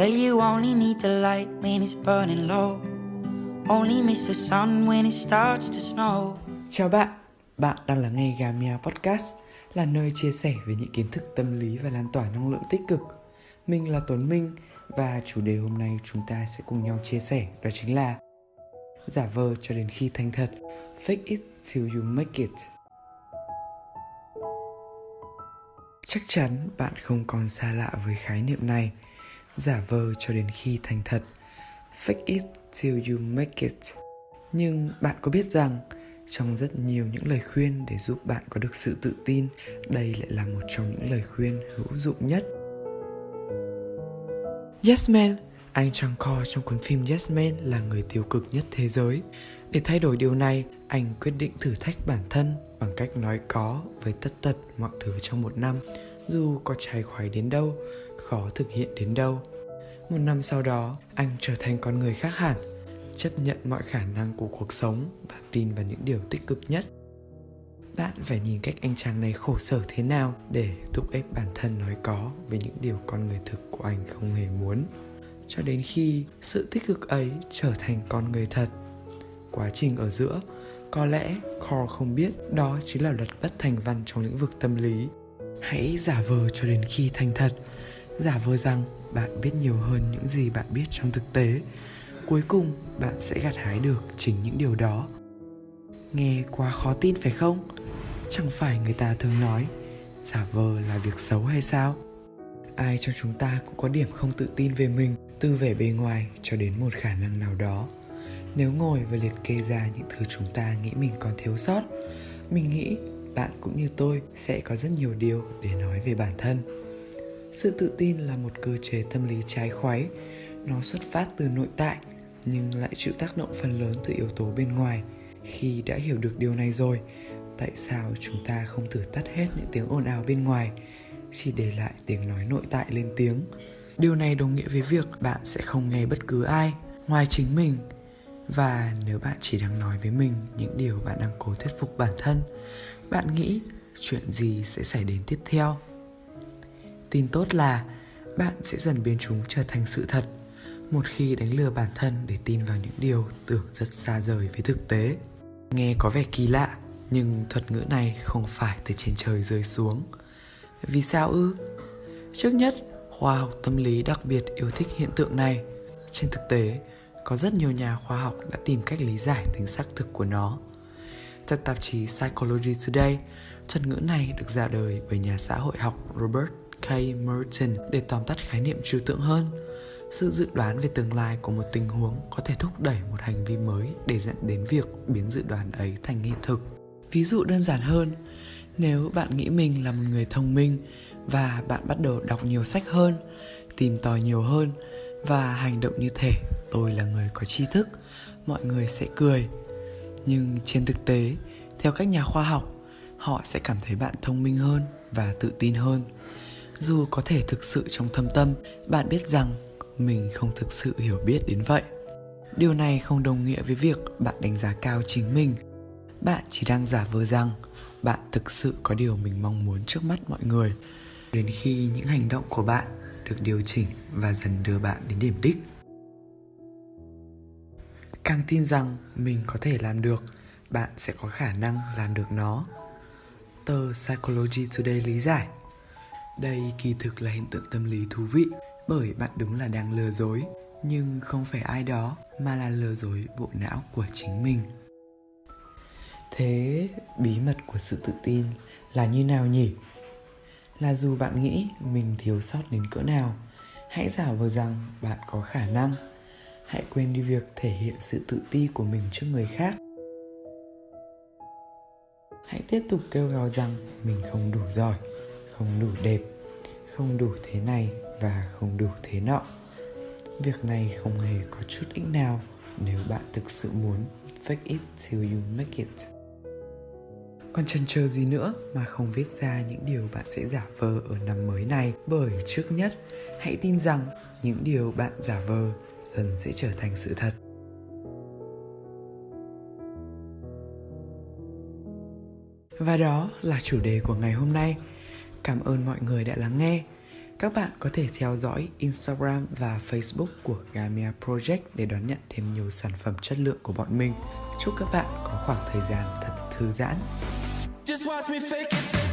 Well, you only need the light when it's burning low. Only miss the sun when it starts to snow. Chào bạn, bạn đang lắng nghe Gà Mèo Podcast là nơi chia sẻ về những kiến thức tâm lý và lan tỏa năng lượng tích cực. Mình là Tuấn Minh và chủ đề hôm nay chúng ta sẽ cùng nhau chia sẻ đó chính là giả vờ cho đến khi thành thật, fake it till you make it. Chắc chắn bạn không còn xa lạ với khái niệm này, giả vờ cho đến khi thành thật, fake it till you make it. Nhưng bạn có biết rằng trong rất nhiều những lời khuyên để giúp bạn có được sự tự tin, đây lại là một trong những lời khuyên hữu dụng nhất. Yes Man, anh Chang Co trong cuốn phim Yes Man là người tiêu cực nhất thế giới. Để thay đổi điều này, anh quyết định thử thách bản thân bằng cách nói có với tất tật mọi thứ trong một năm, dù có trái khoái đến đâu, khó thực hiện đến đâu. Một năm sau đó, anh trở thành con người khác hẳn, chấp nhận mọi khả năng của cuộc sống và tin vào những điều tích cực nhất. Bạn phải nhìn cách anh chàng này khổ sở thế nào để thúc ép bản thân nói có về những điều con người thực của anh không hề muốn. Cho đến khi sự tích cực ấy trở thành con người thật. Quá trình ở giữa, có lẽ Core không biết đó chính là luật bất thành văn trong lĩnh vực tâm lý. Hãy giả vờ cho đến khi thành thật, giả vờ rằng bạn biết nhiều hơn những gì bạn biết trong thực tế. Cuối cùng, bạn sẽ gặt hái được chính những điều đó. Nghe quá khó tin phải không? Chẳng phải người ta thường nói giả vờ là việc xấu hay sao? Ai trong chúng ta cũng có điểm không tự tin về mình từ vẻ bề ngoài cho đến một khả năng nào đó nếu ngồi và liệt kê ra những thứ chúng ta nghĩ mình còn thiếu sót mình nghĩ bạn cũng như tôi sẽ có rất nhiều điều để nói về bản thân sự tự tin là một cơ chế tâm lý trái khoái. Nó xuất phát từ nội tại, nhưng lại chịu tác động phần lớn từ yếu tố bên ngoài. Khi đã hiểu được điều này rồi, tại sao chúng ta không thử tắt hết những tiếng ồn ào bên ngoài, chỉ để lại tiếng nói nội tại lên tiếng? Điều này đồng nghĩa với việc bạn sẽ không nghe bất cứ ai ngoài chính mình. Và nếu bạn chỉ đang nói với mình những điều bạn đang cố thuyết phục bản thân, bạn nghĩ chuyện gì sẽ xảy đến tiếp theo? Tin tốt là bạn sẽ dần biến chúng trở thành sự thật một khi đánh lừa bản thân để tin vào những điều tưởng rất xa rời với thực tế. Nghe có vẻ kỳ lạ nhưng thuật ngữ này không phải từ trên trời rơi xuống. Vì sao ư? Trước nhất khoa học tâm lý đặc biệt yêu thích hiện tượng này. Trên thực tế có rất nhiều nhà khoa học đã tìm cách lý giải tính xác thực của nó. Theo tạp chí Psychology Today, thuật ngữ này được ra đời bởi nhà xã hội học Robert K. Merton để tóm tắt khái niệm trừu tượng hơn. Sự dự đoán về tương lai của một tình huống có thể thúc đẩy một hành vi mới để dẫn đến việc biến dự đoán ấy thành hiện thực. Ví dụ đơn giản hơn, nếu bạn nghĩ mình là một người thông minh và bạn bắt đầu đọc nhiều sách hơn, tìm tòi nhiều hơn và hành động như thể tôi là người có tri thức mọi người sẽ cười nhưng trên thực tế theo các nhà khoa học họ sẽ cảm thấy bạn thông minh hơn và tự tin hơn dù có thể thực sự trong thâm tâm, bạn biết rằng mình không thực sự hiểu biết đến vậy. Điều này không đồng nghĩa với việc bạn đánh giá cao chính mình. Bạn chỉ đang giả vờ rằng bạn thực sự có điều mình mong muốn trước mắt mọi người. Đến khi những hành động của bạn được điều chỉnh và dần đưa bạn đến điểm đích. Càng tin rằng mình có thể làm được, bạn sẽ có khả năng làm được nó. Tờ psychology today lý giải đây kỳ thực là hiện tượng tâm lý thú vị, bởi bạn đúng là đang lừa dối. Nhưng không phải ai đó mà là lừa dối bộ não của chính mình. Thế bí mật của sự tự tin là như nào nhỉ? Là dù bạn nghĩ mình thiếu sót đến cỡ nào, hãy giả vờ rằng bạn có khả năng. Hãy quên đi việc thể hiện sự tự ti của mình trước người khác. Hãy tiếp tục kêu gào rằng mình không đủ giỏi không đủ đẹp, không đủ thế này và không đủ thế nọ. Việc này không hề có chút ích nào nếu bạn thực sự muốn. Fake it till you make it. Còn chần chờ gì nữa mà không viết ra những điều bạn sẽ giả vờ ở năm mới này? Bởi trước nhất, hãy tin rằng những điều bạn giả vờ dần sẽ trở thành sự thật. Và đó là chủ đề của ngày hôm nay cảm ơn mọi người đã lắng nghe Các bạn có thể theo dõi Instagram và Facebook của Gamia Project để đón nhận thêm nhiều sản phẩm chất lượng của bọn mình. Chúc các bạn có khoảng thời gian thật thư giãn. Just watch me fake it, fake